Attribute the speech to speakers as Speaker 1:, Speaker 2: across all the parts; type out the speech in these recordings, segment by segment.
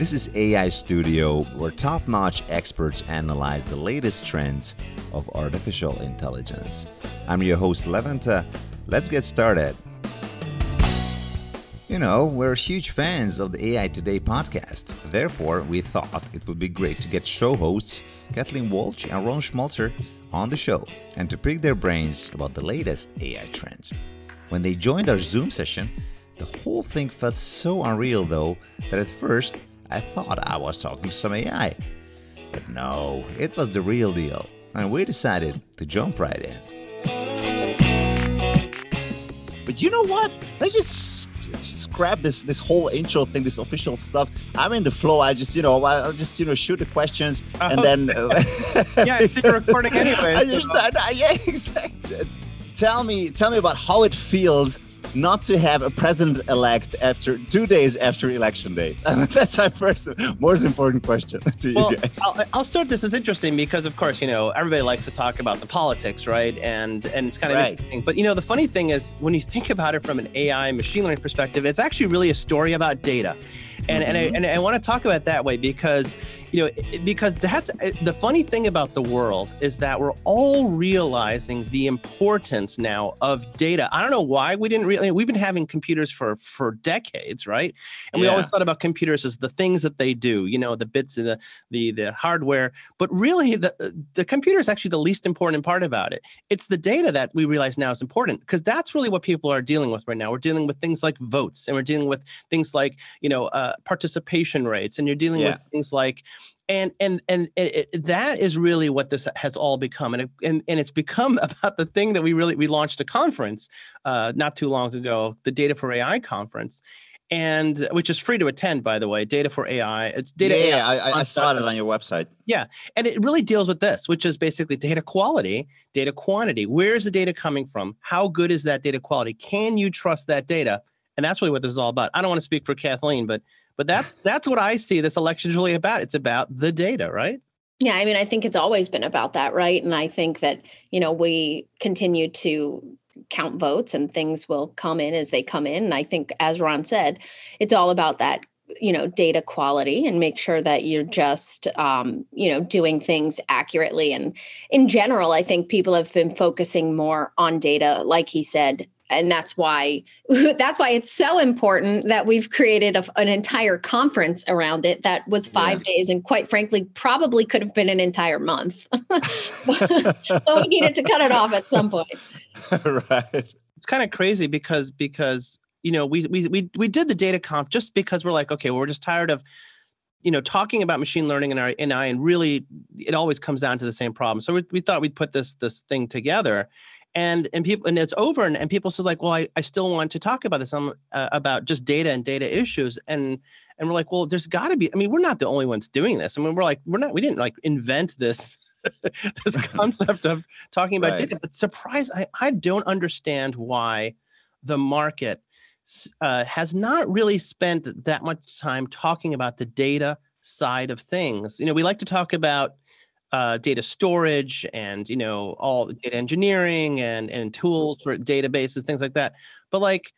Speaker 1: This is AI Studio, where top notch experts analyze the latest trends of artificial intelligence. I'm your host, Levanta. Let's get started. You know, we're huge fans of the AI Today podcast. Therefore, we thought it would be great to get show hosts Kathleen Walch and Ron Schmelzer on the show and to pick their brains about the latest AI trends. When they joined our Zoom session, the whole thing felt so unreal, though, that at first I thought I was talking to some AI. But no, it was the real deal, and we decided to jump right in.
Speaker 2: But you know what? Let's just, grab this this whole intro thing, this official stuff. I'm in the flow. I just you know I'll just you know shoot the questions and then uh,
Speaker 3: yeah, it's a recording anyway.
Speaker 2: I just I, yeah exactly. Tell me tell me about how it feels not to have a president elect after two days after election day? That's our first, most important question to well, you guys.
Speaker 3: I'll, I'll, start. This is interesting because, of course, you know everybody likes to talk about the politics, right? And and it's kind of right. interesting. But you know, the funny thing is, when you think about it from an AI machine learning perspective, it's actually really a story about data. And, mm-hmm. and I, and I want to talk about that way because you know because that's the funny thing about the world is that we're all realizing the importance now of data. I don't know why we didn't really we've been having computers for for decades right? And yeah. we always thought about computers as the things that they do you know the bits of the the the hardware. But really the the computer is actually the least important part about it. It's the data that we realize now is important because that's really what people are dealing with right now. We're dealing with things like votes and we're dealing with things like you know uh, participation rates and you're dealing yeah. with things like and and and it, it, that is really what this has all become and, it, and and it's become about the thing that we really we launched a conference uh, not too long ago the data for ai conference and which is free to attend by the way data for ai it's data
Speaker 2: yeah, AI I, I saw it on your website.
Speaker 3: Yeah and it really deals with this which is basically data quality data quantity. Where is the data coming from? How good is that data quality? Can you trust that data? And that's really what this is all about. I don't want to speak for kathleen but but that that's what I see this election is really about. It's about the data, right?
Speaker 4: Yeah, I mean, I think it's always been about that, right? And I think that, you know, we continue to count votes and things will come in as they come in. And I think, as Ron said, it's all about that you know data quality and make sure that you're just um, you know doing things accurately and in general i think people have been focusing more on data like he said and that's why that's why it's so important that we've created a, an entire conference around it that was five yeah. days and quite frankly probably could have been an entire month. But we needed to cut it off at some point.
Speaker 3: Right. It's kind of crazy because because you know we we we, we did the data conf just because we're like okay well, we're just tired of you know talking about machine learning and our AI and really it always comes down to the same problem. So we, we thought we'd put this this thing together and and people and it's over and, and people said like well I, I still want to talk about this um, uh, about just data and data issues and and we're like well there's got to be i mean we're not the only ones doing this i mean we're like we're not we didn't like invent this this concept of talking about right. data but surprise I, I don't understand why the market uh, has not really spent that much time talking about the data side of things you know we like to talk about uh, data storage and you know all the data engineering and and tools for databases things like that but like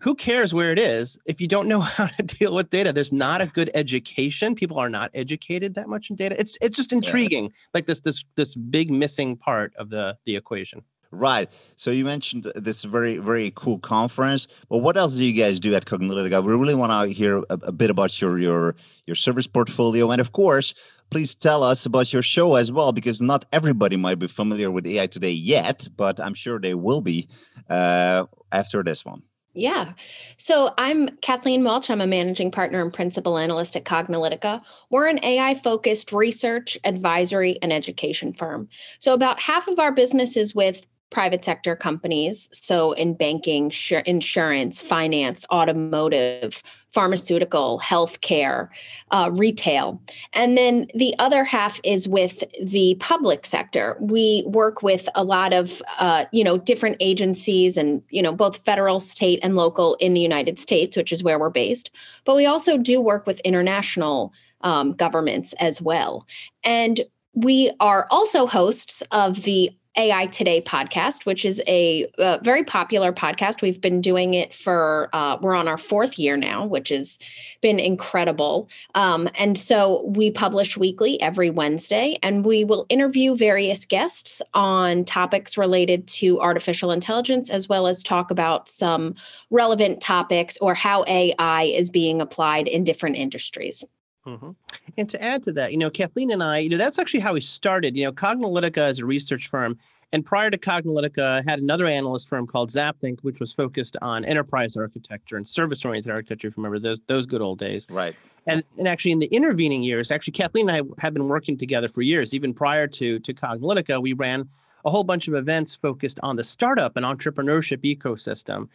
Speaker 3: who cares where it is if you don't know how to deal with data there's not a good education people are not educated that much in data it's it's just intriguing yeah. like this this this big missing part of the the equation
Speaker 2: Right. So you mentioned this very, very cool conference. Well, what else do you guys do at Cognilytica? We really want to hear a, a, bit about your your your service portfolio, and of course, please tell us about your show as well, because not everybody might be familiar with AI Today yet, but I'm sure they will be uh, after this one.
Speaker 4: Yeah. So I'm Kathleen Walch. I'm a managing partner and principal analyst at Cognilytica. We're an AI focused research, advisory, and education firm. So about half of our business is with private sector companies. So, in banking, insurance, finance, automotive, pharmaceutical, healthcare, uh, retail. And then the other half is with the public sector. We work with a lot of, uh, you know, different agencies and, you know, both federal, state, and local in the United States, which is where we're based. But we also do work with international um, governments as well. And we are also hosts of the AI Today podcast, which is a, a, very popular podcast. We've been doing it for, uh, we're on our fourth year now, which has been incredible. Um, and so we publish weekly every Wednesday, and we will interview various guests on topics related to artificial intelligence, as well as talk about some relevant topics or how AI is being applied in different industries.
Speaker 3: Mm-hmm. And to add to that, you know, Kathleen and I, you know, that's actually how we started. You know, Cognilytica is a research firm. And prior to Cognilytica, I had another analyst firm called ZapThink, which was focused on enterprise architecture and service-oriented architecture. If you remember those those good old days,
Speaker 2: right?
Speaker 3: And and actually, in the intervening years, actually, Kathleen and I have been working together for years. Even prior to to Cognilytica, we ran a whole bunch of events focused on the startup and entrepreneurship ecosystem.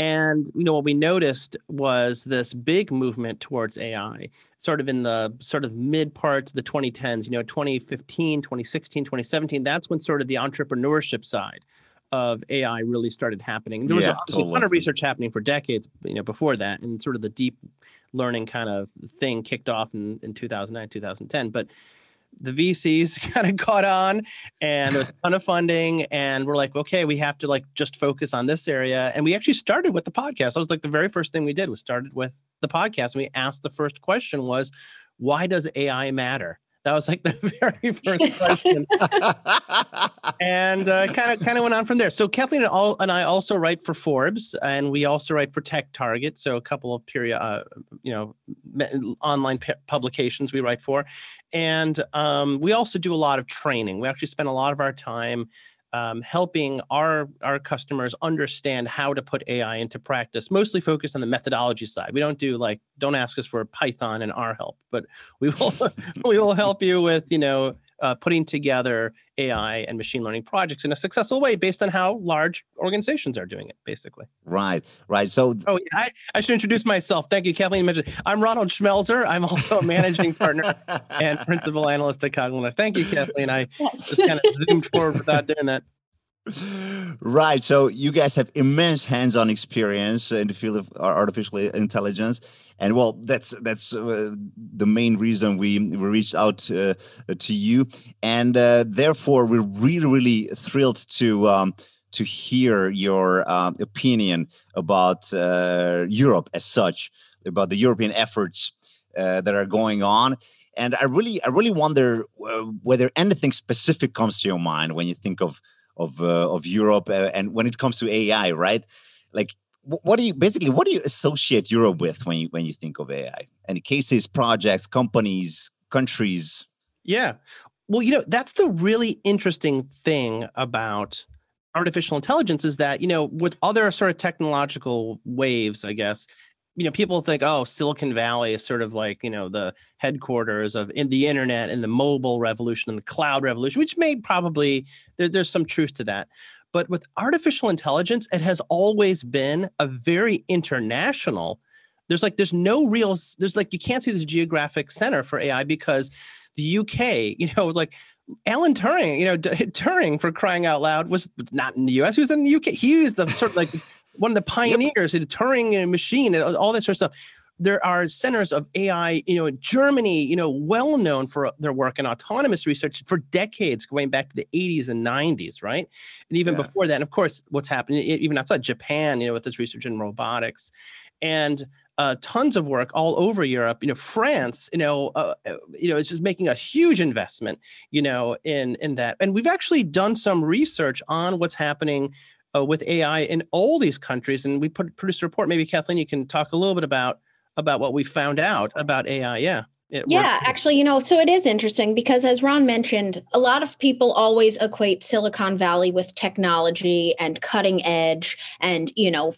Speaker 3: And you know what we noticed was this big movement towards AI, sort of in the sort of mid parts of the 2010s, you know, 2015, 2016, 2017. That's when sort of the entrepreneurship side of AI really started happening. There was yeah, a, totally. a ton of research happening for decades, you know, before that, and sort of the deep learning kind of thing kicked off in, in 2009, 2010. But the VCs kind of caught on and a ton of funding. And we're like, okay, we have to like just focus on this area. And we actually started with the podcast. I was like the very first thing we did was started with the podcast. And we asked the first question was, why does AI matter? That was like the very first question, and kind of kind of went on from there. So Kathleen and, all, and I also write for Forbes, and we also write for Tech Target. So a couple of period, uh, you know, online publications we write for, and um, we also do a lot of training. We actually spend a lot of our time um, helping our our customers understand how to put AI into practice. Mostly focused on the methodology side. We don't do like don't ask us for Python and our help, but we will we will help you with you know uh, putting together AI and machine learning projects in a successful way based on how large organizations are doing it, basically.
Speaker 2: Right, right. So,
Speaker 3: oh, yeah, I, I should introduce myself. Thank you, Kathleen. Mentioned I'm Ronald Schmelzer. I'm also a managing partner and principal analyst at Cognilytica. Thank you, Kathleen. I yes. just kind of zoomed forward without doing that.
Speaker 2: Right. So you guys have immense hands-on experience in the field of artificial intelligence, and well, that's that's uh, the main reason we we reached out uh, to you, and uh, therefore we're really really thrilled to. Um, to hear your uh, opinion about uh, Europe as such, about the European efforts uh, that are going on, and I really, I really wonder whether anything specific comes to your mind when you think of of uh, of Europe, uh, and when it comes to AI, right? Like, what do you basically what do you associate Europe with when you when you think of AI? Any cases, projects, companies, countries?
Speaker 3: Yeah, well, you know that's the really interesting thing about artificial intelligence is that you know with other sort of technological waves, I guess you know people think oh silicon valley is sort of like you know the headquarters of in the internet and the mobile revolution and the cloud revolution which may probably there, there's some truth to that but with artificial intelligence it has always been a very international there's like there's no real there's like you can't see this geographic center for ai because the uk you know like Alan Turing, you know, Turing for crying out loud was not in the U.S. He was in the U.K. He was the sort of like one of the pioneers yep. in Turing machine and all that sort of stuff. There are centers of AI, you know, in Germany, you know, well known for their work in autonomous research for decades, going back to the 80s and 90s, right? And even yeah. before that, and of course, what's happening, even outside Japan, you know, with this research in robotics, and uh, tons of work all over Europe. You know, France, you know, uh, uh you know, is just making a huge investment, you know, in in that. And we've actually done some research on what's happening uh, with AI in all these countries. And we put produced a report. Maybe Kathleen, you can talk a little bit about about what we found out about AI. Yeah.
Speaker 4: It yeah, worked. actually, you know, so it is interesting because as Ron mentioned, a lot of people always equate Silicon Valley with technology and cutting edge and, you know,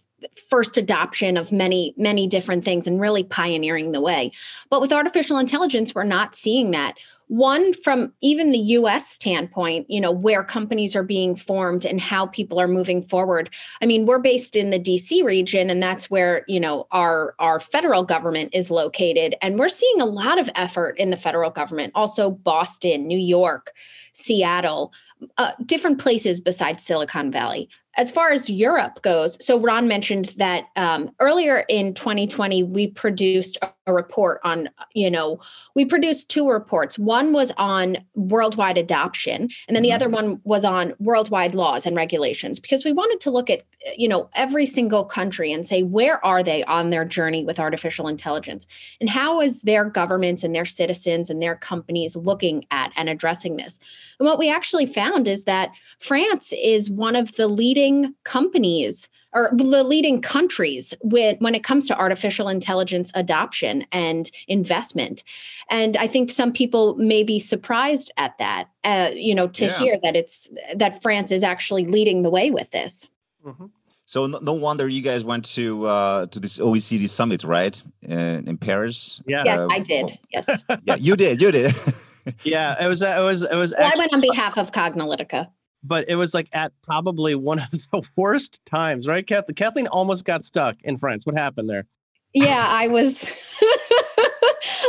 Speaker 4: first adoption of many many different things and really pioneering the way but with artificial intelligence we're not seeing that one from even the US standpoint, you know, where companies are being formed and how people are moving forward. I mean, we're based in the DC region and that's where, you know, our our federal government is located and we're seeing a lot of effort in the federal government. Also Boston, New York, Seattle, uh, different places besides Silicon Valley. As far as Europe goes, so Ron mentioned that um, earlier in 2020 we produced a report on, you know, we produced two reports. One was on worldwide adoption, and then the mm-hmm. other one was on worldwide laws and regulations because we wanted to look at, you know, every single country and say where are they on their journey with artificial intelligence, and how is their governments and their citizens and their companies looking at and addressing this. And what we actually found is that France is one of the leading companies or the leading countries with, when it comes to artificial intelligence adoption and investment. And I think some people may be surprised at that, uh, you know, to yeah. hear that it's that France is actually leading the way with this.
Speaker 2: Mm-hmm. So no, no, wonder you guys went to uh, to this OECD summit, right, in, in Paris?
Speaker 4: Yeah. Yes, uh, I did. Well, yes.
Speaker 2: yeah, you did. You did.
Speaker 3: yeah, it was. It was. It was.
Speaker 4: Well, actually, I went on behalf of Cognilytica
Speaker 3: but it was like at probably one of the worst times, right? Kathleen, Kathleen almost got stuck in France. What happened there?
Speaker 4: Yeah, I was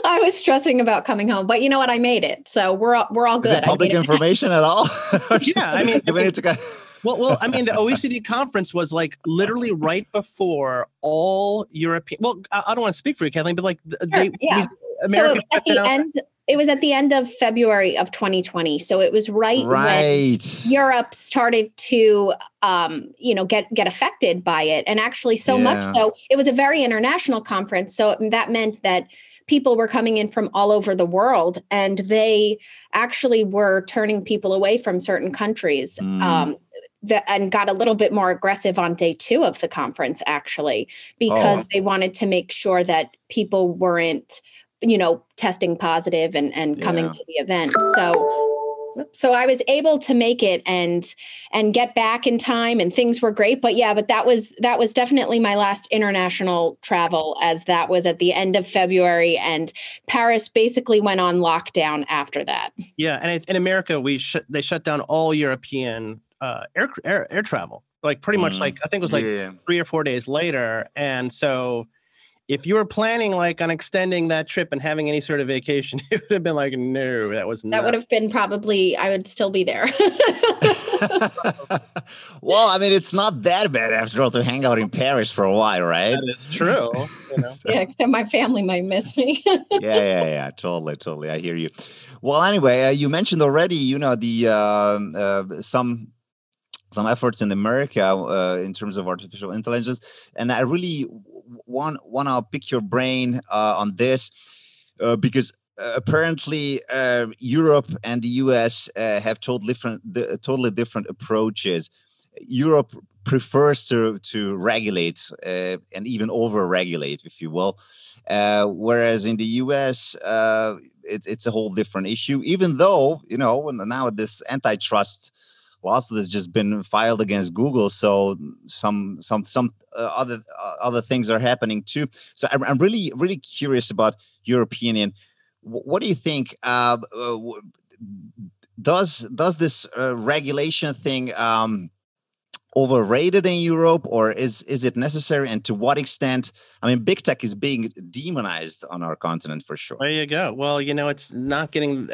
Speaker 4: I was stressing about coming home, but you know what? I made it, so we're all, we're all good. Is
Speaker 2: it public information at all?
Speaker 3: yeah, I mean, I mean it's a well, well, I mean, the OECD conference was like literally right before all European. Well, I, I don't want to speak for you, Kathleen, but like sure,
Speaker 4: they, yeah. America so at the end, it was at the end of February of 2020. So it was right, right. when Europe started to um, you know, get get affected by it. And actually so yeah. much so it was a very international conference. So that meant that people were coming in from all over the world and they actually were turning people away from certain countries. Mm. Um, the, and got a little bit more aggressive on day two of the conference actually because oh. they wanted to make sure that people weren't you know testing positive and and coming yeah. to the event so so i was able to make it and and get back in time and things were great but yeah but that was that was definitely my last international travel as that was at the end of february and paris basically went on lockdown after that
Speaker 3: yeah and in america we sh- they shut down all european uh, air, air air travel like pretty much mm. like i think it was like yeah. three or four days later and so if you were planning like on extending that trip and having any sort of vacation, it would have been like, no, that was
Speaker 4: that
Speaker 3: not.
Speaker 4: would have been probably I would still be there.
Speaker 2: well, I mean, it's not that bad after all to hang out in Paris for a while, right?
Speaker 3: That is true.
Speaker 4: You know? yeah, except my family might miss
Speaker 2: me. yeah, yeah, yeah, totally, totally. I hear you. Well, anyway, uh, you mentioned already, you know, the uh, uh, some some efforts in America uh, in terms of artificial intelligence, and I really want want to pick your brain uh, on this uh, because uh, apparently uh, Europe and the US uh, have totally different totally different approaches. Europe prefers to to regulate and even over regulate, if you will, whereas in the US it, it's a whole different issue. Even though you know now this antitrust lawsuit has just been filed against Google. So some some some uh, other uh, other things are happening too. So I'm, I'm really really curious about your opinion. what do you think? Uh, uh does does this uh, regulation thing? Um, overrated in Europe, or is is it necessary? And to what extent? I mean, big tech is being demonized on our continent for sure.
Speaker 3: There you go. Well, you know, it's not getting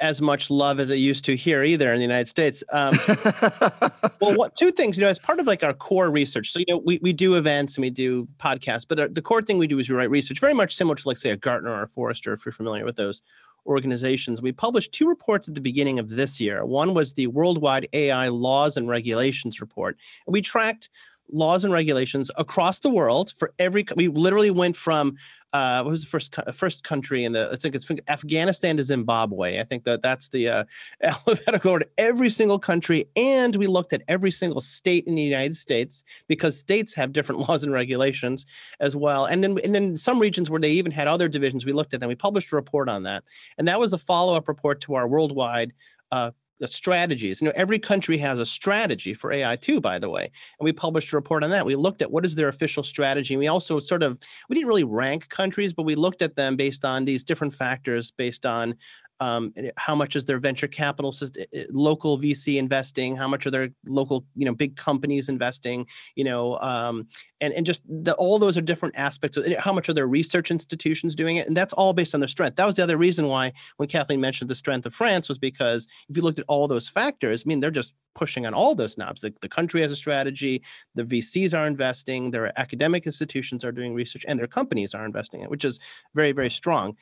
Speaker 3: as much love as it used to here either in the United States. Um, well, what two things? You know, as part of like our core research. So you know, we we do events and we do podcasts, but uh, the core thing we do is we write research, very much similar to like say a Gartner or a Forrester, if you're familiar with those organizations. We published two reports at the beginning of this year. One was the Worldwide AI Laws and Regulations Report. And we tracked laws and regulations across the world for every we literally went from uh what was the first first country in the i think it's afghanistan to zimbabwe. I think that that's the uh alphabetical order. Every single country and we looked at every single state in the united states because states have different laws and regulations as well. And then and then some regions where they even had other divisions we looked at them. We published a report on that. And that was a follow-up report to our worldwide uh, strategies. You know, every country has a strategy for AI too, by the way. And we published a report on that. We looked at what is their official strategy. And we also sort of we didn't really rank countries, but we looked at them based on these different factors, based on um, how much is their venture capital eh, eh, local VC investing, how much are their local, you know, big companies investing, you know, um, and and just the, all those are different aspects of how much are their research institutions doing it, and that's all based on their strength. That was the other reason why when Kathleen mentioned the strength of France was because if you looked at all those factors, mean, they're just pushing on all those knobs. The, the country has a strategy, the VCs are investing, their academic institutions are doing research, and their companies are investing in it, which is very, very strong.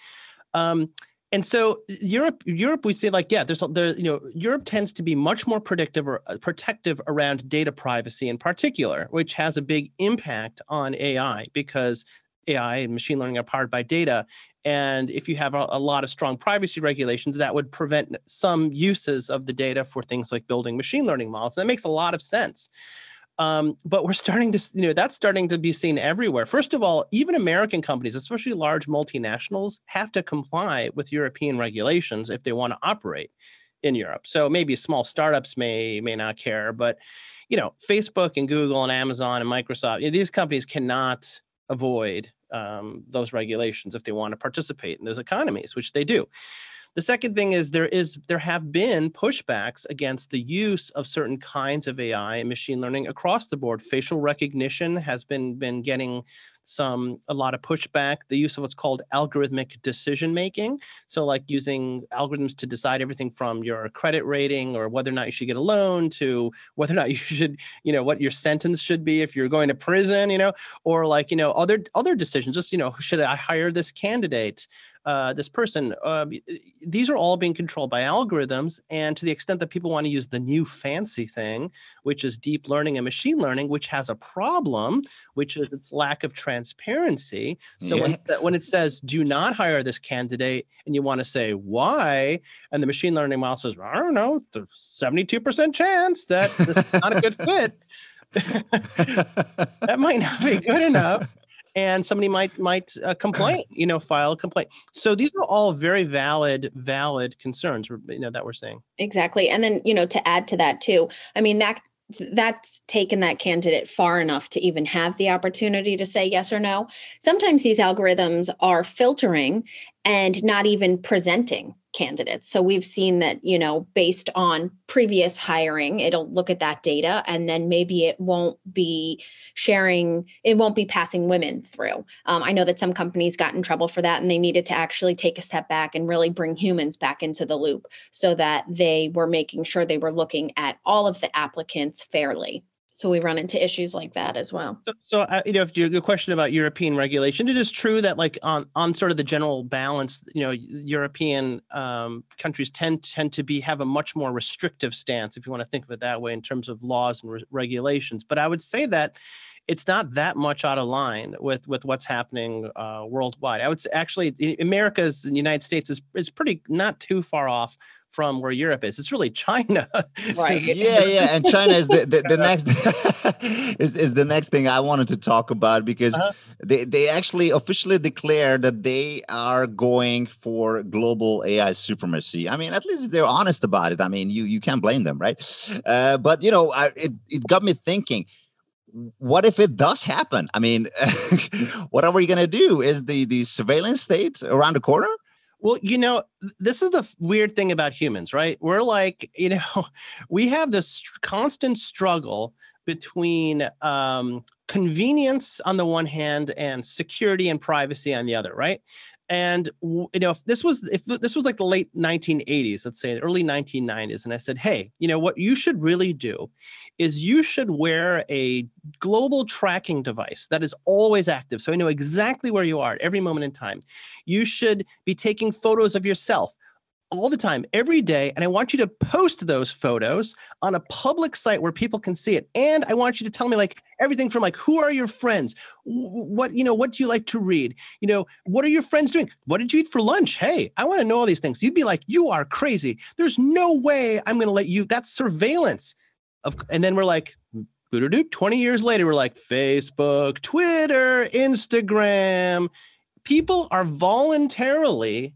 Speaker 3: Um, and so Europe, Europe, we say like, yeah, there's there, you know, Europe tends to be much more predictive or uh, protective around data privacy in particular, which has a big impact on AI because AI and machine learning are powered by data. And if you have a, a, lot of strong privacy regulations, that would prevent some uses of the data for things like building machine learning models. And that makes a lot of sense. Um, but we're starting to, you know, that's starting to be seen everywhere. First of all, even American companies, especially large multinationals, have to comply with European regulations if they want to operate in Europe. So maybe small startups may may not care, but you know, Facebook and Google and Amazon and Microsoft, you know, these companies cannot avoid um, those regulations if they want to participate in those economies, which they do. The second thing is there is there have been pushbacks against the use of certain kinds of AI and machine learning across the board. Facial recognition has been been getting some a lot of pushback. The use of what's called algorithmic decision making, so like using algorithms to decide everything from your credit rating or whether or not you should get a loan to whether or not you should, you know, what your sentence should be if you're going to prison, you know, or like you know other other decisions. Just you know, should I hire this candidate? uh, this person. Uh, these are all being controlled by algorithms. And to the extent that people want to use the new fancy thing, which is deep learning and machine learning, which has a problem, which is its lack of transparency. So yeah. when, when it says, do not hire this candidate, and you want to say why, and the machine learning model says, I don't know, the 72% chance that it's not a good fit. that might not be good enough and somebody might might uh, complain you know file a complaint so these are all very valid valid concerns you know that we're saying
Speaker 4: exactly and then you know to add to that too i mean that that's taken that candidate far enough to even have the opportunity to say yes or no. Sometimes these algorithms are filtering and not even presenting candidates. So we've seen that, you know, based on previous hiring, it'll look at that data and then maybe it won't be sharing, it won't be passing women through. Um, I know that some companies got in trouble for that and they needed to actually take a step back and really bring humans back into the loop so that they were making sure they were looking at all of the applicants fairly so we run into issues like that as well.
Speaker 3: So, so uh, you know if you a question about european regulation it is true that like on on sort of the general balance you know european um, countries tend tend to be have a much more restrictive stance if you want to think of it that way in terms of laws and re- regulations. But i would say that it's not that much out of line with with what's happening uh, worldwide. I would say actually America's the United States is is pretty not too far off from where Europe is. It's really China.
Speaker 2: Right. yeah, yeah. And China is the, the, the next is, is the next thing I wanted to talk about because uh-huh. they, they actually officially declared that they are going for global AI supremacy. I mean, at least they're honest about it. I mean, you you can't blame them, right? Uh, but you know, I, it it got me thinking what if it does happen? I mean, what are we going to do? Is the the surveillance state around the corner?
Speaker 3: Well, you know, this is the weird thing about humans, right? We're like, you know, we have this constant struggle between um, convenience on the one hand and security and privacy on the other, right? And you know if this was if this was like the late 1980s let's say early 1990s and i said hey you know what you should really do is you should wear a global tracking device that is always active so i know exactly where you are at every moment in time. You should be taking photos of yourself all the time, every day. And I want you to post those photos on a public site where people can see it. And I want you to tell me like everything from like, who are your friends? What, you know, what do you like to read? You know, what are your friends doing? What did you eat for lunch? Hey, I want to know all these things. You'd be like, you are crazy. There's no way I'm going to let you, that's surveillance. Of, and then we're like, mm, 20 years later, we're like Facebook, Twitter, Instagram. People are voluntarily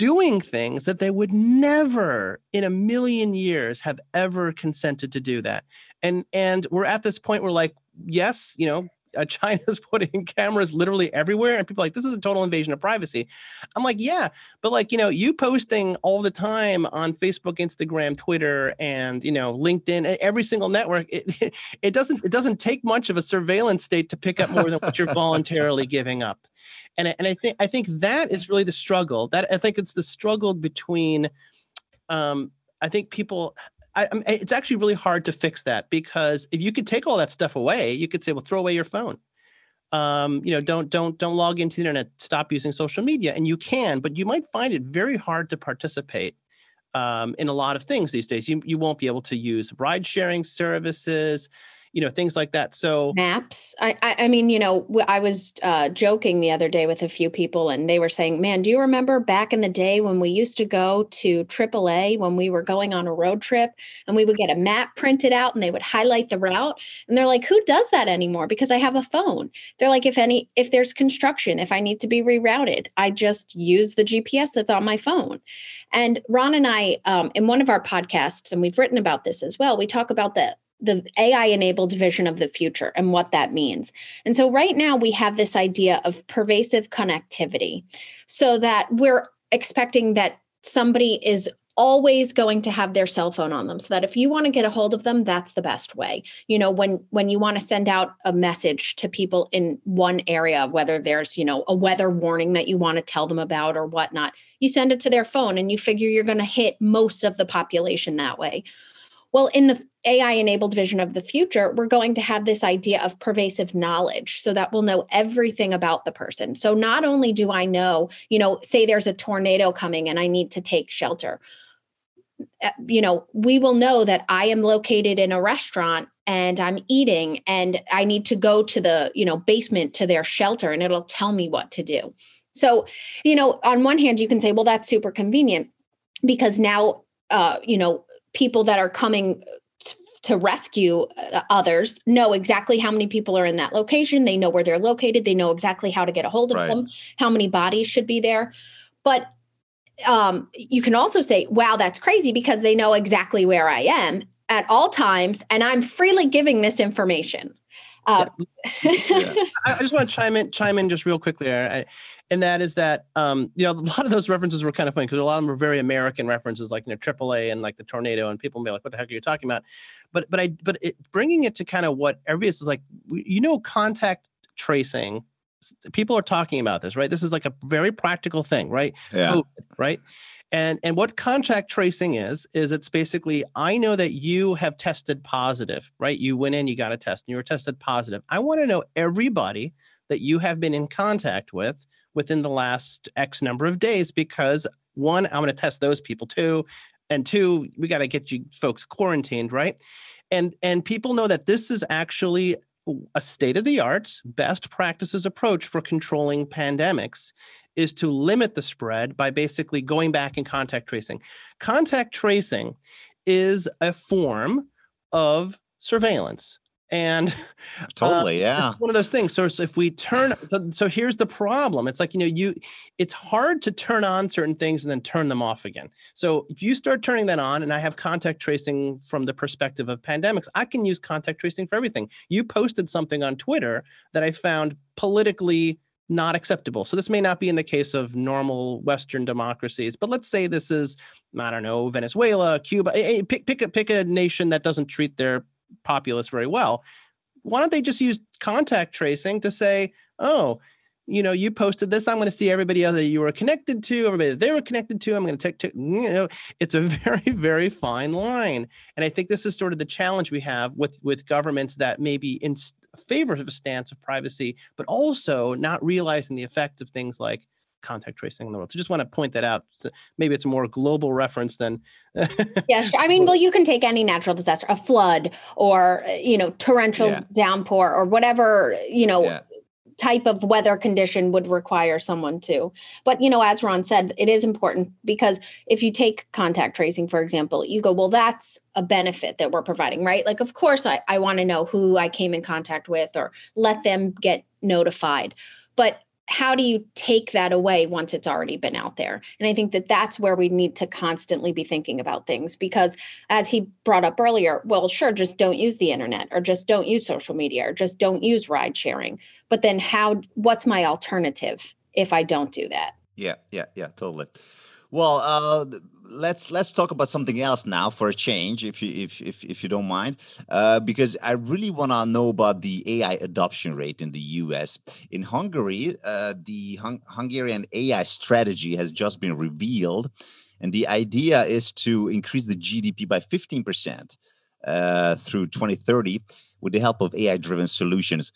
Speaker 3: doing things that they would never in a million years have ever consented to do that. And and we're at this point where like yes you know uh, China's putting cameras literally everywhere, and people like this is a total invasion of privacy. I'm like, yeah, but like you know, you posting all the time on Facebook, Instagram, Twitter, and you know, LinkedIn, every single network. It, it doesn't it doesn't take much of a surveillance state to pick up more than what you're voluntarily giving up, and and I think I think that is really the struggle. That I think it's the struggle between. Um, I think people I, mean, it's actually really hard to fix that because if you could take all that stuff away, you could say, well, throw away your phone. Um, you know, don't don't don't log into the internet. Stop using social media, and you can, but you might find it very hard to participate um, in a lot of things these days. You you won't be able to use ride sharing services you know things like that. So
Speaker 4: maps? I i, mean you know i was uh, joking the other day with a few people and they were saying man do you remember back in the day when we used to go to aaa when we were going on a road trip and we would get a map printed out and they would highlight the route? And they're like who does that anymore? Because i have a phone. They're like if any if there's construction if i need to be rerouted i just use the gps that's on my phone. And ron and i um, in one of our podcasts and we've written about this as well we talk about the the AI enabled vision of the future and what that means. And so, right now, we have this idea of pervasive connectivity so that we're expecting that somebody is always going to have their cell phone on them. So that if you want to get a hold of them that's the best way. You know when when you want to send out a message to people in one area whether there's you know a weather warning that you want to tell them about or whatnot you send it to their phone and you figure you're going to hit most of the population that way well, in the AI enabled vision of the future, we're going to have this idea of pervasive knowledge so that we'll know everything about the person. So not only do I know, you know, say there's a tornado coming and I need to take shelter, eh, you know, we will know that I am located in a restaurant and I'm eating and I need to go to the, you know, basement to their shelter and it'll tell me what to do. So, you know, on one hand, you can say, well, that's super convenient because now, uh, you know, people that are coming to rescue uh, others know exactly how many people are in that location. They know where they're located. They know exactly how to get a hold of right. them, how many bodies should be there. But um, you can also say, wow, that's crazy because they know exactly where I am at all times and I'm freely giving this information. Uh,
Speaker 3: yeah. I just want to chime in, chime in just real quickly there. I, and that is that um, you know a lot of those references were kind of funny because a lot of them were very American references, like you know AAA and like the tornado, and people may be like, "What the heck are you talking about?" But but I but it, bringing it to kind of what everybody is like, you know, contact tracing. People are talking about this, right? This is like a very practical thing, right?
Speaker 2: Yeah. COVID,
Speaker 3: right. And and what contact tracing is is it's basically I know that you have tested positive, right? You went in, you got a test, and you were tested positive. I want to know everybody that you have been in contact with within the last X number of days because one, I'm going to test those people too. And two, we got to get you folks quarantined, right? And and people know that this is actually a state of the art best practices approach for controlling pandemics is to limit the spread by basically going back and contact tracing. Contact tracing is a form of surveillance and
Speaker 2: totally uh, yeah
Speaker 3: one of those things so, so if we turn so, so, here's the problem it's like you know you it's hard to turn on certain things and then turn them off again so if you start turning that on and i have contact tracing from the perspective of pandemics i can use contact tracing for everything you posted something on twitter that i found politically not acceptable. So this may not be in the case of normal Western democracies, but let's say this is I don't know Venezuela, Cuba. Pick pick a pick a nation that doesn't treat their populace very well. Why don't they just use contact tracing to say, oh, you know, you posted this. I'm going to see everybody else that you were connected to, everybody that they were connected to. I'm going to take, you know, it's a very, very fine line. And I think this is sort of the challenge we have with with governments that may be in favor of a stance of privacy, but also not realizing the effect of things like contact tracing in the world. So just want to point that out. So maybe it's a more global reference than.
Speaker 4: yeah, sure. I mean, well, you can take any natural disaster, a flood, or uh, you know, torrential yeah. downpour, or whatever you know. Yeah. type of weather condition would require someone to but you know as ron said it is important because if you take contact tracing for example you go well that's a benefit that we're providing right like of course i, I want to know who i came in contact with or let them get notified but how do you take that away once it's already been out there? And i think that that's where we need to constantly be thinking about things because as he brought up earlier well sure just don't use the internet or just don't use social media or just don't use ride sharing. But then how what's my alternative if i don't do that?
Speaker 2: Yeah yeah yeah totally. Well uh let's let's talk about something else now for a change, if you if if, if you don't mind, uh, because I really want to know about the AI adoption rate in the U.S. In Hungary, uh, the Hung- Hungarian AI strategy has just been revealed. and the idea is to increase the GDP by 15% uh, through 2030 with the help of AI-driven solutions.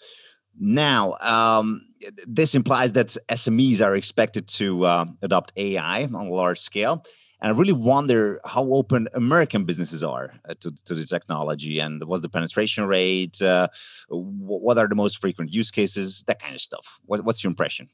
Speaker 2: Now, um, this implies that SMEs are expected to uh, adopt AI on a large scale. And I really wonder how open American businesses are uh, to, to the technology and what's the penetration rate? Uh, what are the most frequent use cases? That kind of stuff. What, what's your impression?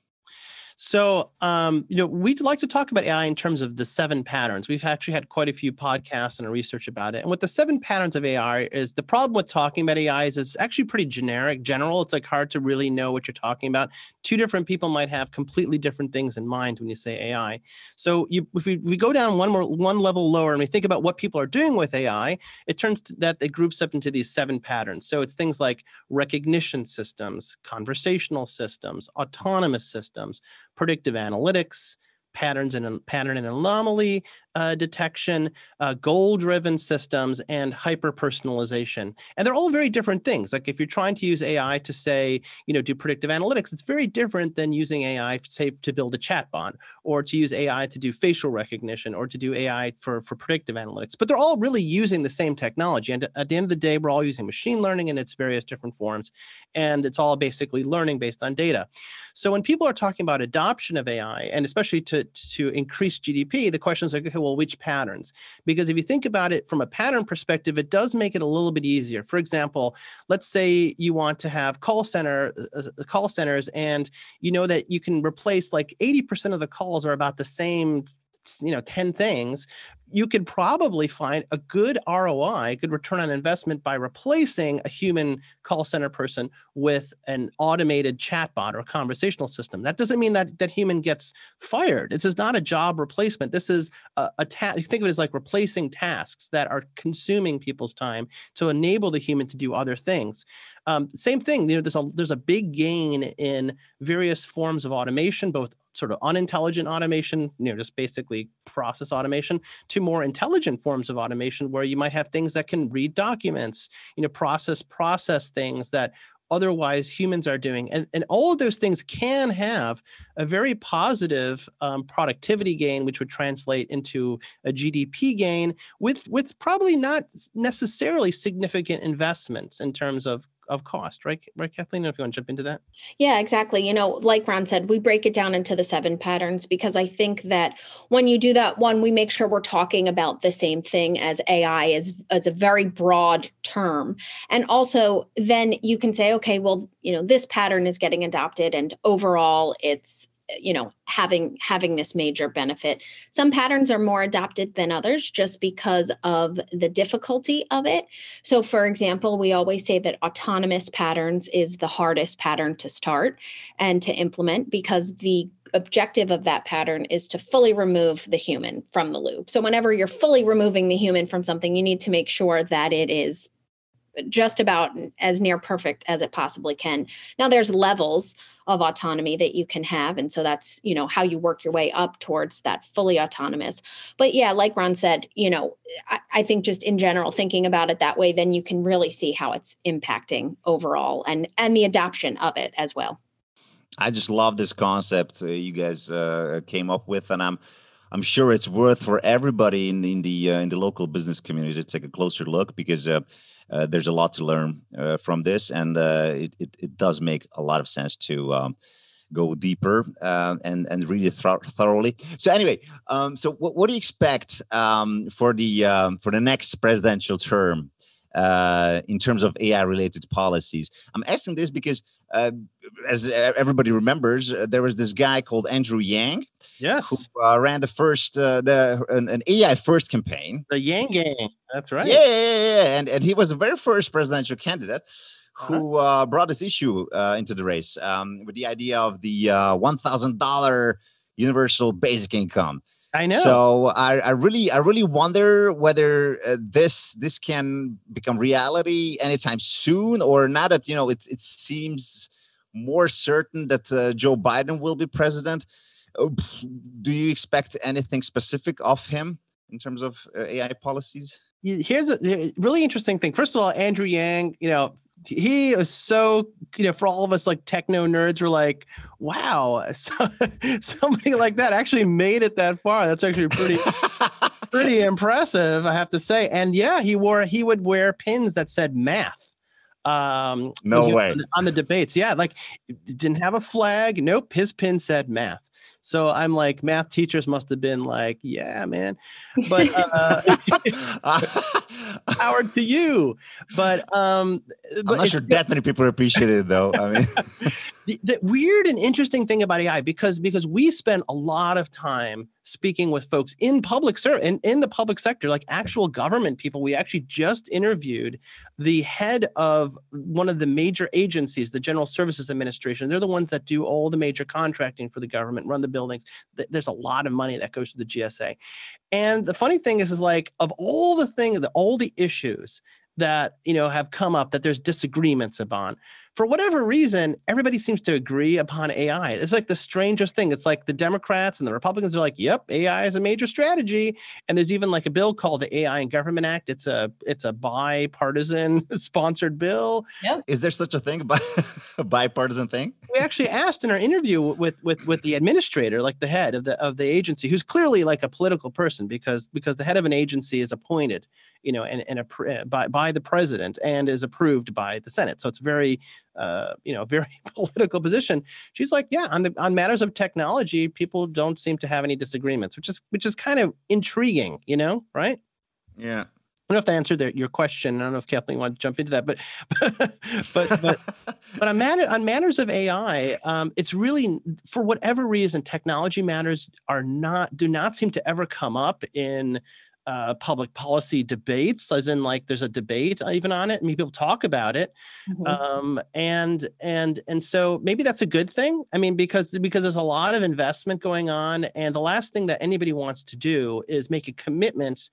Speaker 3: So, um, you know, we'd like to talk about AI in terms of the seven patterns. We've actually had quite a few podcasts and research about it. And what the seven patterns of AI is the problem with talking about AI is it's actually pretty generic, general. It's like hard to really know what you're talking about. Two different people might have completely different things in mind when you say AI. So, you, if we, we go down one more one level lower and we think about what people are doing with AI, it turns that it groups up into these seven patterns. So it's things like recognition systems, conversational systems, autonomous systems predictive analytics, patterns and pattern and anomaly uh, detection, uh, goal-driven systems, and hyper-personalization. And they're all very different things. Like if you're trying to use AI to say, you know, do predictive analytics, it's very different than using AI, say, to build a chatbot, or to use AI to do facial recognition, or to do AI for for predictive analytics. But they're all really using the same technology. And at the end of the day, we're all using machine learning in its various different forms, and it's all basically learning based on data. So when people are talking about adoption of AI, and especially to to increase GDP, the question is like, well, which patterns? Because if you think about it from a pattern perspective, it does make it a little bit easier. For example, let's say you want to have call center uh, uh call centers, and you know that you can replace like 80% of the calls are about the same you know 10 things you could probably find a good ROI, good return on investment by replacing a human call center person with an automated chatbot or conversational system. That doesn't mean that that human gets fired. This is not a job replacement. This is a, a task. Think of it as like replacing tasks that are consuming people's time to enable the human to do other things. Um, same thing. You know, there's a there's a big gain in various forms of automation, both sort of unintelligent automation, you know, just basically process automation, to more intelligent forms of automation where you might have things that can read documents, you know, process process things that otherwise humans are doing. And, and all of those things can have a very positive um, productivity gain, which would translate into a GDP gain with, with probably not necessarily significant investments in terms of of cost, right? Right, Kathleen? If you want to jump into that.
Speaker 4: Yeah, exactly. You know, like Ron said, we break it down into the seven patterns because I think that when you do that, one, we make sure we're talking about the same thing as AI as, as a very broad term. And also then you can say, okay, well, you know, this pattern is getting adopted and overall it's you know having having this major benefit. Some patterns are more adopted than others just because of the difficulty of it. So for example we always say that autonomous patterns is the hardest pattern to start and to implement because the objective of that pattern is to fully remove the human from the loop. So whenever you're fully removing the human from something you need to make sure that it is just about as near perfect as it possibly can. Now there's levels of autonomy that you can have and so that's, you know, how you work your way up towards that fully autonomous. But yeah, like Ron said, you know, I, I think just in general thinking about it that way then you can really see how it's impacting overall and and the adoption of it as well.
Speaker 2: I just love this concept uh, you guys uh, came up with and I'm I'm sure it's worth for everybody in, in the uh, in the local business community to take a closer look because uh, uh, there's a lot to learn uh, from this, and uh, it, it, it does make a lot of sense to um, go deeper uh, and and read it th- thoroughly. So anyway, um, so what, what do you expect um, for the um, for the next presidential term? Uh, in terms of AI related policies. I'm asking this because, uh, as everybody remembers, uh, there was this guy called Andrew Yang,
Speaker 3: yes,
Speaker 2: who uh, ran the first uh, the an, an, AI first campaign.
Speaker 3: The Yang Gang, that's right.
Speaker 2: Yeah, yeah, yeah, and and he was the very first presidential candidate. Uh-huh. Who uh, brought this issue into the race um, with the idea of the one thousand dollar universal basic income?
Speaker 3: I know.
Speaker 2: So I, I really, I really wonder whether uh, this this can become reality anytime soon, or not. that you know it it seems more certain that uh, Joe Biden will be president. Oh, do you expect anything specific of him in terms of uh, AI policies?
Speaker 3: Here's a really interesting thing. First of all, Andrew Yang, you know, he is so you know for all of us like techno nerds we're like wow so, something like that actually made it that far. That's actually pretty pretty impressive i have to say. And yeah he wore he would wear pins that said math
Speaker 2: um no way.
Speaker 3: on, on the debates. Yeah like didn't have a flag. Nope his pin said math so I'm like, math teachers must have been like, yeah, man. But uh, power to you. But um,
Speaker 2: I'm but not sure that many people appreciate it though. I mean,
Speaker 3: the, the weird and interesting thing about AI because because we spend a lot of time speaking with folks in public service in, in the public sector, like actual government people. We actually just interviewed the head of one of the major agencies, the General Services Administration. They're the ones that do all the major contracting for the government, run the buildings. There's a lot of money that goes to the GSA. And the funny thing is, is like of all the things, all the issues that you know have come up that there's disagreements upon for whatever reason everybody seems to agree upon ai it's like the strangest thing. It's like the democrats and the republicans are like yep ai is a major strategy. And there's even like a bill called the ai and government act. It's a it's a bipartisan sponsored bill.
Speaker 2: Yep. is there such a thing a bipartisan thing?
Speaker 3: We actually asked in our interview with with with the administrator like the head of the of the agency who's clearly like a political person because because the head of an agency is appointed you know, and, and a, uh, by, by the president and is approved by the Senate. So it's very, uh, you know, very political position. She's like, yeah, on the on matters of technology, people don't seem to have any disagreements, which is which is kind of intriguing, you know, right?
Speaker 2: Yeah.
Speaker 3: I don't know if that answered your question. I don't know if Kathleen wanted to jump into that, but but but but on, man, on manners of AI, um, it's really for whatever reason, technology matters are not do not seem to ever come up in uh, public policy debates, as in like there's a debate even on it. Mean, people talk about it, mm-hmm. um, and and and so maybe that's a good thing. I mean, because because there's a lot of investment going on, and the last thing that anybody wants to do is make a commitment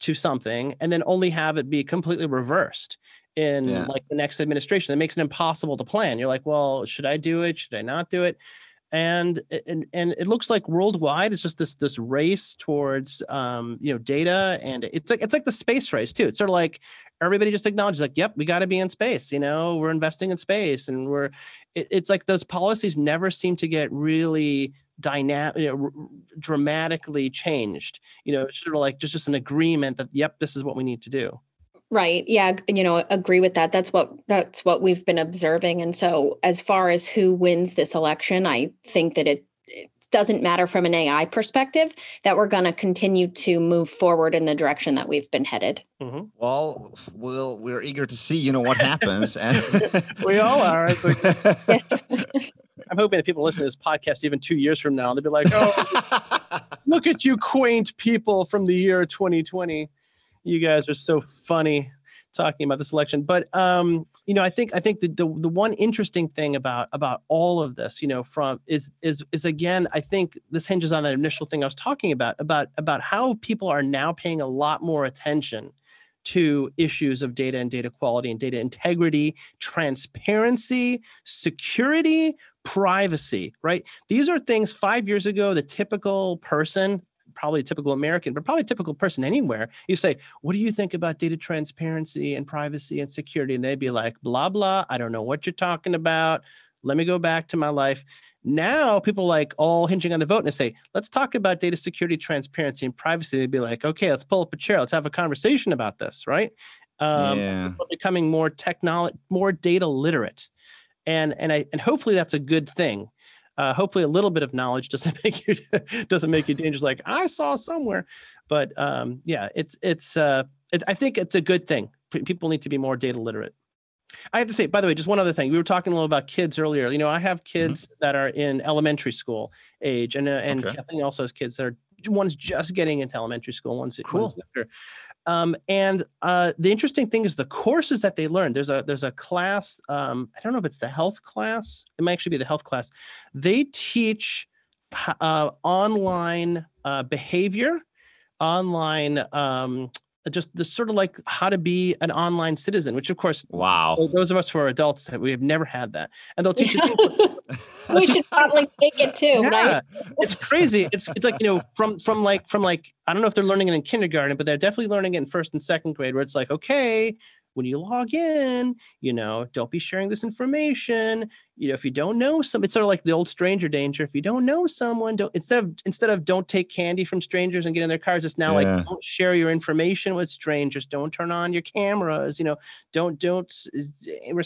Speaker 3: to something and then only have it be completely reversed in yeah. like the next administration. That makes it impossible to plan. You're like, well, should I do it? Should I not do it? And and and it looks like worldwide it's just this this race towards um, you know data and it's like it's like the space race too. It's sort of like everybody just acknowledges like yep we got to be in space you know we're investing in space and we're it, it's like those policies never seem to get really dynamic you know, r- dramatically changed. You know it's sort of like just just an agreement that yep this is what we need to do
Speaker 4: Right. Yeah, you know, agree with that. That's what that's what we've been observing. And so as far as who wins this election, I think that it, it doesn't matter from an AI perspective that we're going to continue to move forward in the direction that we've been headed.
Speaker 2: Mm-hmm. Well, we'll we're eager to see, you know, what happens. and
Speaker 3: we all are. I'm hoping that people listen to this podcast even two years from now, and they'll be like, "Oh, look at you, quaint people from the year 2020." You guys are so funny talking about this election but um you know i think i think the, the the one interesting thing about about all of this you know from is is is again i think this hinges on that initial thing i was talking about about about how people are now paying a lot more attention to issues of data and data quality and data integrity, transparency, security, privacy, right? These are things five years ago, the typical person probably a typical American, but probably a typical person anywhere. You say, What do you think about data transparency and privacy and security? And they'd be like, Blah, blah. I don't know what you're talking about. Let me go back to my life. Now, people like all hinging on the vote and they say, Let's talk about data security, transparency, and privacy. They'd be like, Okay, let's pull up a chair. Let's have a conversation about this, right? Um, yeah. becoming more technology, more data literate. And, and I and hopefully that's a good thing uh, hopefully, a little bit of knowledge doesn't make you doesn't make you dangerous. Like I saw somewhere, but um, yeah, it's it's. Uh, it, I think it's a good thing. P- people need to be more data literate. I have to say, by the way, just one other thing. We were talking a little about kids earlier. You know, I have mm-hmm. kids mm-hmm. that are in elementary school age, and uh, and okay. Kathleen also has kids that are one's just getting into elementary school, one's, cool. one's um, and uh, the interesting thing is the courses that they learn. There's a there's a class. Um, I don't know if it's the health class. It might actually be the health class. They teach uh, online uh, behavior, online um, Uh, just the sort of like how to be an online citizen, which of course,
Speaker 2: wow,
Speaker 3: those of us who are adults, we have never had that, and they'll teach you.
Speaker 4: we should probably take it too, yeah. right?
Speaker 3: it's crazy. It's it's like you know from from like from like I don't know if they're learning it in kindergarten, but they're definitely learning it in first and second grade, where it's like okay, when you log in, you know, don't be sharing this information. You know, if you don't know some, it's sort of like the old stranger danger. If you don't know someone, don't instead of instead of don't take candy from strangers and get in their cars, it's now yeah. like don't share your information with strangers. Don't turn on your cameras. You know, don't don't eh,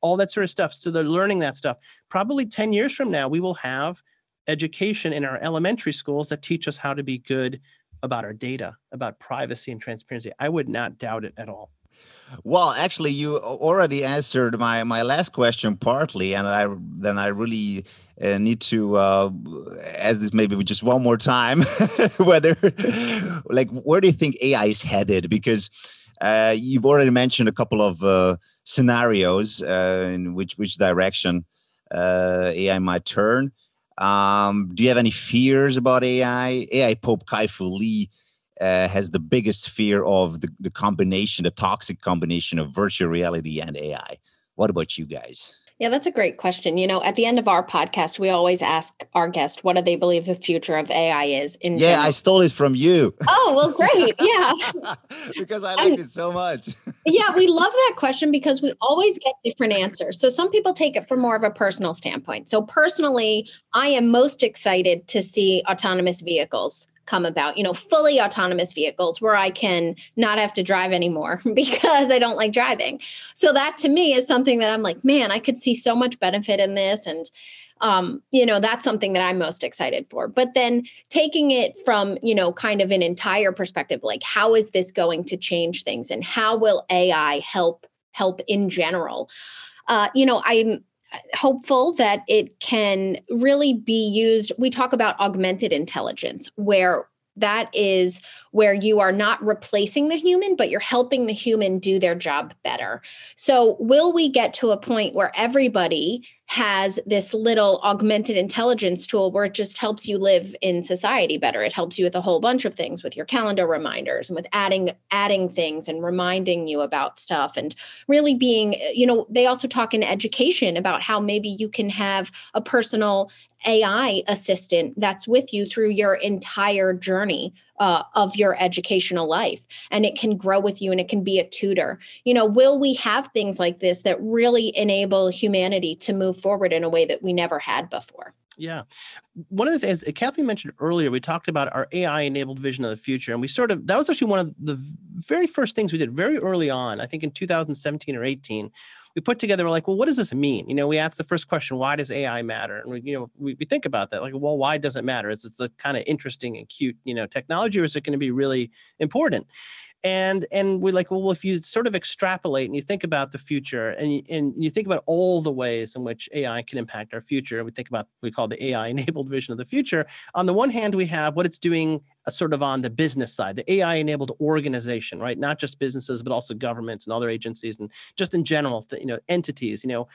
Speaker 3: all that sort of stuff. So they're learning that stuff. Probably ten years from now, we will have education in our elementary schools that teach us how to be good about our data, about privacy and transparency. I would not doubt it at all.
Speaker 2: Well, actually, you already answered my my last question partly, and I then I really uh, need to uh, ask this maybe just one more time, whether like where do you think AI is headed? Because uh, you've already mentioned a couple of uh, scenarios uh, in which which direction uh, AI might turn. Um, do you have any fears about AI? AI Pope Kai-Fu Lee uh, has the biggest fear of the, the combination, the toxic combination of virtual reality and AI. What about you guys?
Speaker 4: Yeah, that's a great question. You know, at the end of our podcast, we always ask our guest, what do they believe the future of AI is in
Speaker 2: Yeah,
Speaker 4: general?
Speaker 2: I stole it from you.
Speaker 4: Oh, well, great. Yeah.
Speaker 2: because I like it so much.
Speaker 4: yeah, we love that question because we always get different answers. So some people take it from more of a personal standpoint. So personally, I am most excited to see autonomous vehicles come about you know fully autonomous vehicles where i can not have to drive anymore because i don't like driving. So that to me is something that i'm like man i could see so much benefit in this. And um, you know that's something that i'm most excited for. But then taking it from you know kind of an entire perspective like how is this going to change things and how will ai help help in general? Uh, you know i'm hopeful that it can really be used. We talk about augmented intelligence, where that is where you are not replacing the human, but you're helping the human do their job better. So, will we get to a point where everybody has this little augmented intelligence tool where it just helps you live in society better? It helps you with a whole bunch of things with your calendar reminders and with adding adding things and reminding you about stuff and really being, you know, they also talk in education about how maybe you can have a personal AI assistant that's with you through your entire journey uh, of your educational life and it can grow with you and it can be a tutor you know will we have things like this that really enable humanity to move forward in a way that we never had before
Speaker 3: yeah. One of the things Kathleen mentioned earlier, we talked about our AI enabled vision of the future. And we sort of, that was actually one of the very first things we did very early on, I think in 2017 or 18. We put together, we're like, well, what does this mean? You know, we asked the first question, why does AI matter? And we, you know, we, we think about that, like, well, why does it matter? Is it's a kind of interesting and cute, you know, technology, or is it going to be really important? and and we're like well if you sort of extrapolate and you think about the future and you, and you think about all the ways in which ai can impact our future and we think about we call the ai enabled vision of the future on the one hand we have what it's doing sort of on the business side the ai enabled organization right? Not just businesses but also governments and other agencies and just in general you know entities you know?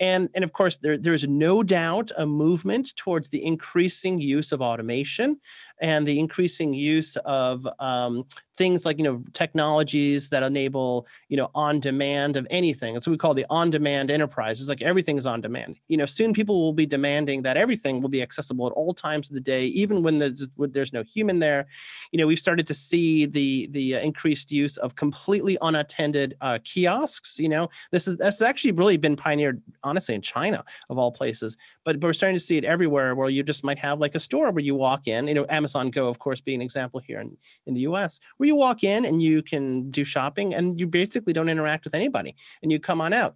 Speaker 3: And and of course there there's no doubt a movement towards the increasing use of automation and the increasing use of um, things like you know technologies that enable you know on demand of anything. That's what we call the on demand enterprise it's like everything's on demand you know soon people will be demanding that everything will be accessible at all times of the day even when there's, when there's no human there you know we've started to see the the uh, increased use of completely unattended uh, kiosks you know? This is that's actually really been pioneered honestly in china of all places but, but we're starting to see it everywhere where you just might have like a store where you walk in you know amazon go of course being an example here in, in the us where you walk in and you can do shopping and you basically don't interact with anybody and you come on out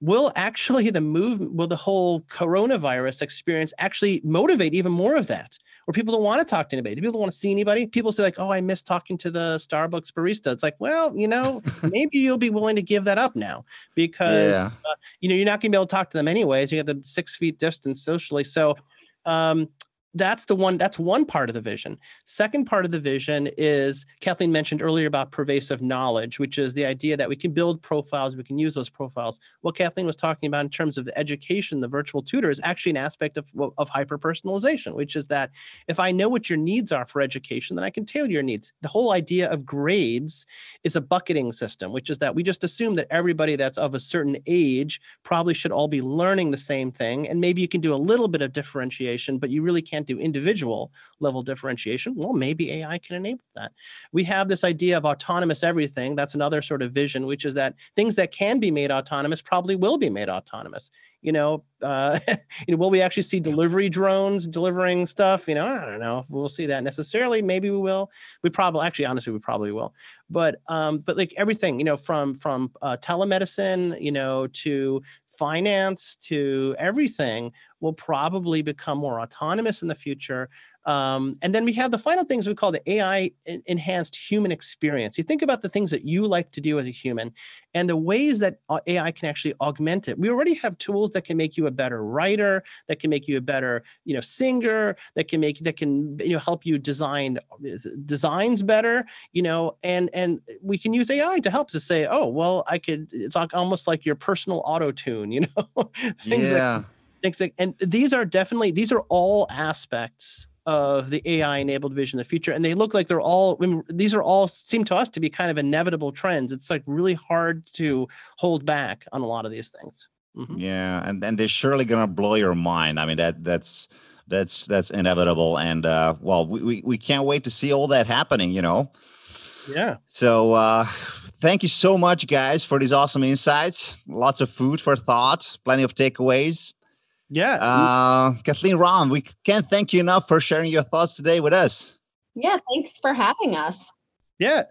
Speaker 3: will actually the move will the whole coronavirus experience actually motivate even more of that where people don't want to talk to anybody do people don't want to see anybody people say like oh i miss talking to the starbucks barista it's like well you know maybe you'll be willing to give that up now because yeah. uh, you know you're not going to be able to talk to them anyways you have the six feet distance socially so um, that's the one that's one part of the vision. Second part of the vision is kathleen mentioned earlier about pervasive knowledge which is the idea that we can build profiles we can use those profiles. What kathleen was talking about in terms of the education the virtual tutor is actually an aspect of, of hyper personalization which is that if i know what your needs are for education then i can tailor your needs. The whole idea of grades is a bucketing system which is that we just assume that everybody that's of a certain age probably should all be learning the same thing and maybe you can do a little bit of differentiation but you really can't do individual level differentiation, well, maybe AI can enable that. We have this idea of autonomous everything. That's another sort of vision, which is that things that can be made autonomous probably will be made autonomous. You know, uh, you know, will we actually see delivery drones delivering stuff? You know, I don't know. We'll see that necessarily. Maybe we will. We probably, actually, honestly, we probably will. But, um, but like everything, you know, from from uh, telemedicine, you know, to finance to everything will probably become more autonomous in the future. Um, and then we have the final things we call the AI enhanced human experience. You think about the things that you like to do as a human and the ways that uh, AI can actually augment it. We already have tools that can make you a better writer, that can make you a better, you know, singer, that can make that can you know help you design designs better, you know, and and we can use AI to help to say, oh, well, I could. It's almost like your personal auto tune, you know,
Speaker 2: things yeah. like
Speaker 3: things like, and these are definitely these are all aspects of the AI enabled vision of the future. And they look like they're all, I mean, these are all seem to us to be kind of inevitable trends. It's like really hard to hold back on a lot of these things.
Speaker 2: Mm-hmm. Yeah. And, and they're surely going to blow your mind. I mean, that that's, that's, that's inevitable. And, uh, well, we, we, we can't wait to see all that happening, you know?
Speaker 3: Yeah.
Speaker 2: So, uh, thank you so much guys for these awesome insights. Lots of food for thought, plenty of takeaways.
Speaker 3: Yeah.
Speaker 2: Uh, Kathleen Ron, we can't thank you enough for sharing your thoughts today with us.
Speaker 4: Yeah, thanks for having us.
Speaker 3: Yeah.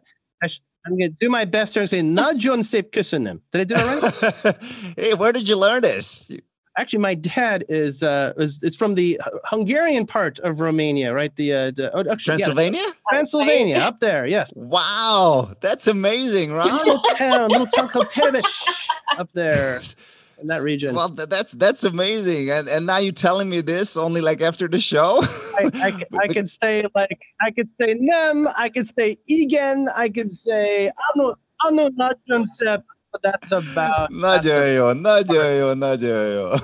Speaker 3: I am going to do my best to say, not John Sip Kusunim. Did I do it
Speaker 2: right? hey, where did you learn this?
Speaker 3: Actually, my dad is uh is it's from the Hungarian part of Romania, right? The, uh, the
Speaker 2: oh, actually, Transylvania, yeah,
Speaker 3: Transylvania, up there. Yes.
Speaker 2: Wow, that's amazing, Ron.
Speaker 3: little town, little town called Terebish, up there in that region.
Speaker 2: Well, that's that's amazing. And and now you're telling me this only like after the show.
Speaker 3: I, I, I could say like I could say nem, I could say igen, I could say ano ano najunsep, but that's about.
Speaker 2: Nadějo, nadějo, nadějo.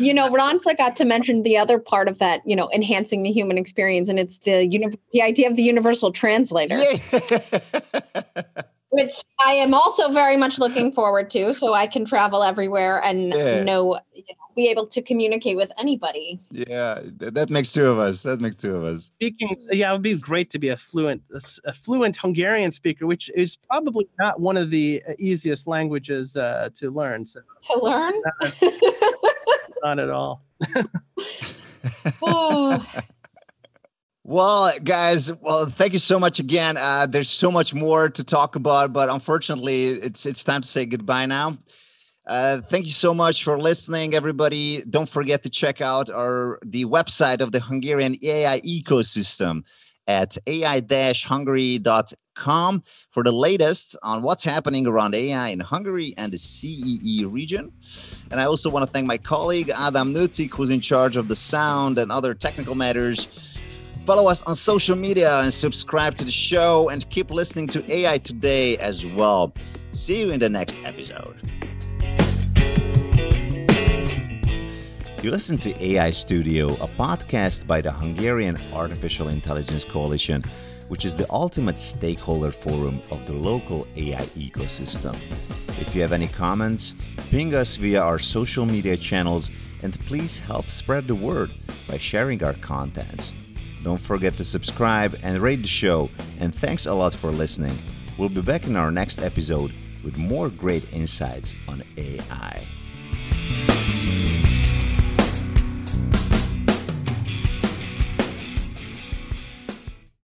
Speaker 4: you know, Ron forgot to mention the other part of that, you know, enhancing the human experience, and it's the uni- the idea of the universal translator. Yeah which I am also very much looking forward to, so I can travel everywhere and yeah. know, you know, be able to communicate with anybody.
Speaker 2: Yeah, that makes two of us. That makes two of us.
Speaker 3: Speaking, yeah, it would be great to be a fluent, a fluent Hungarian speaker, which is probably not one of the uh, easiest languages uh, to learn. So
Speaker 4: to learn,
Speaker 3: not, not at all.
Speaker 2: oh. Well, guys, well, thank you so much again. Uh, there's so much more to talk about, but unfortunately, it's it's time to say goodbye now. Uh, thank you so much for listening, everybody. Don't forget to check out our the website of the Hungarian AI ecosystem at ai-hungary.com for the latest on what's happening around AI in Hungary and the CEE region. And I also want to thank my colleague Adam Nutik, who's in charge of the sound and other technical matters. Follow us on social media and subscribe to the show and keep listening to AI Today as well. See you in the next episode.
Speaker 1: You listen to AI Studio, a podcast by the Hungarian Artificial Intelligence Coalition, which is the ultimate stakeholder forum of the local AI ecosystem. If you have any comments, ping us via our social media channels and please help spread the word by sharing our content. Don't forget to subscribe and rate the show. And thanks a lot for listening. We'll be back in our next episode with more great insights on AI.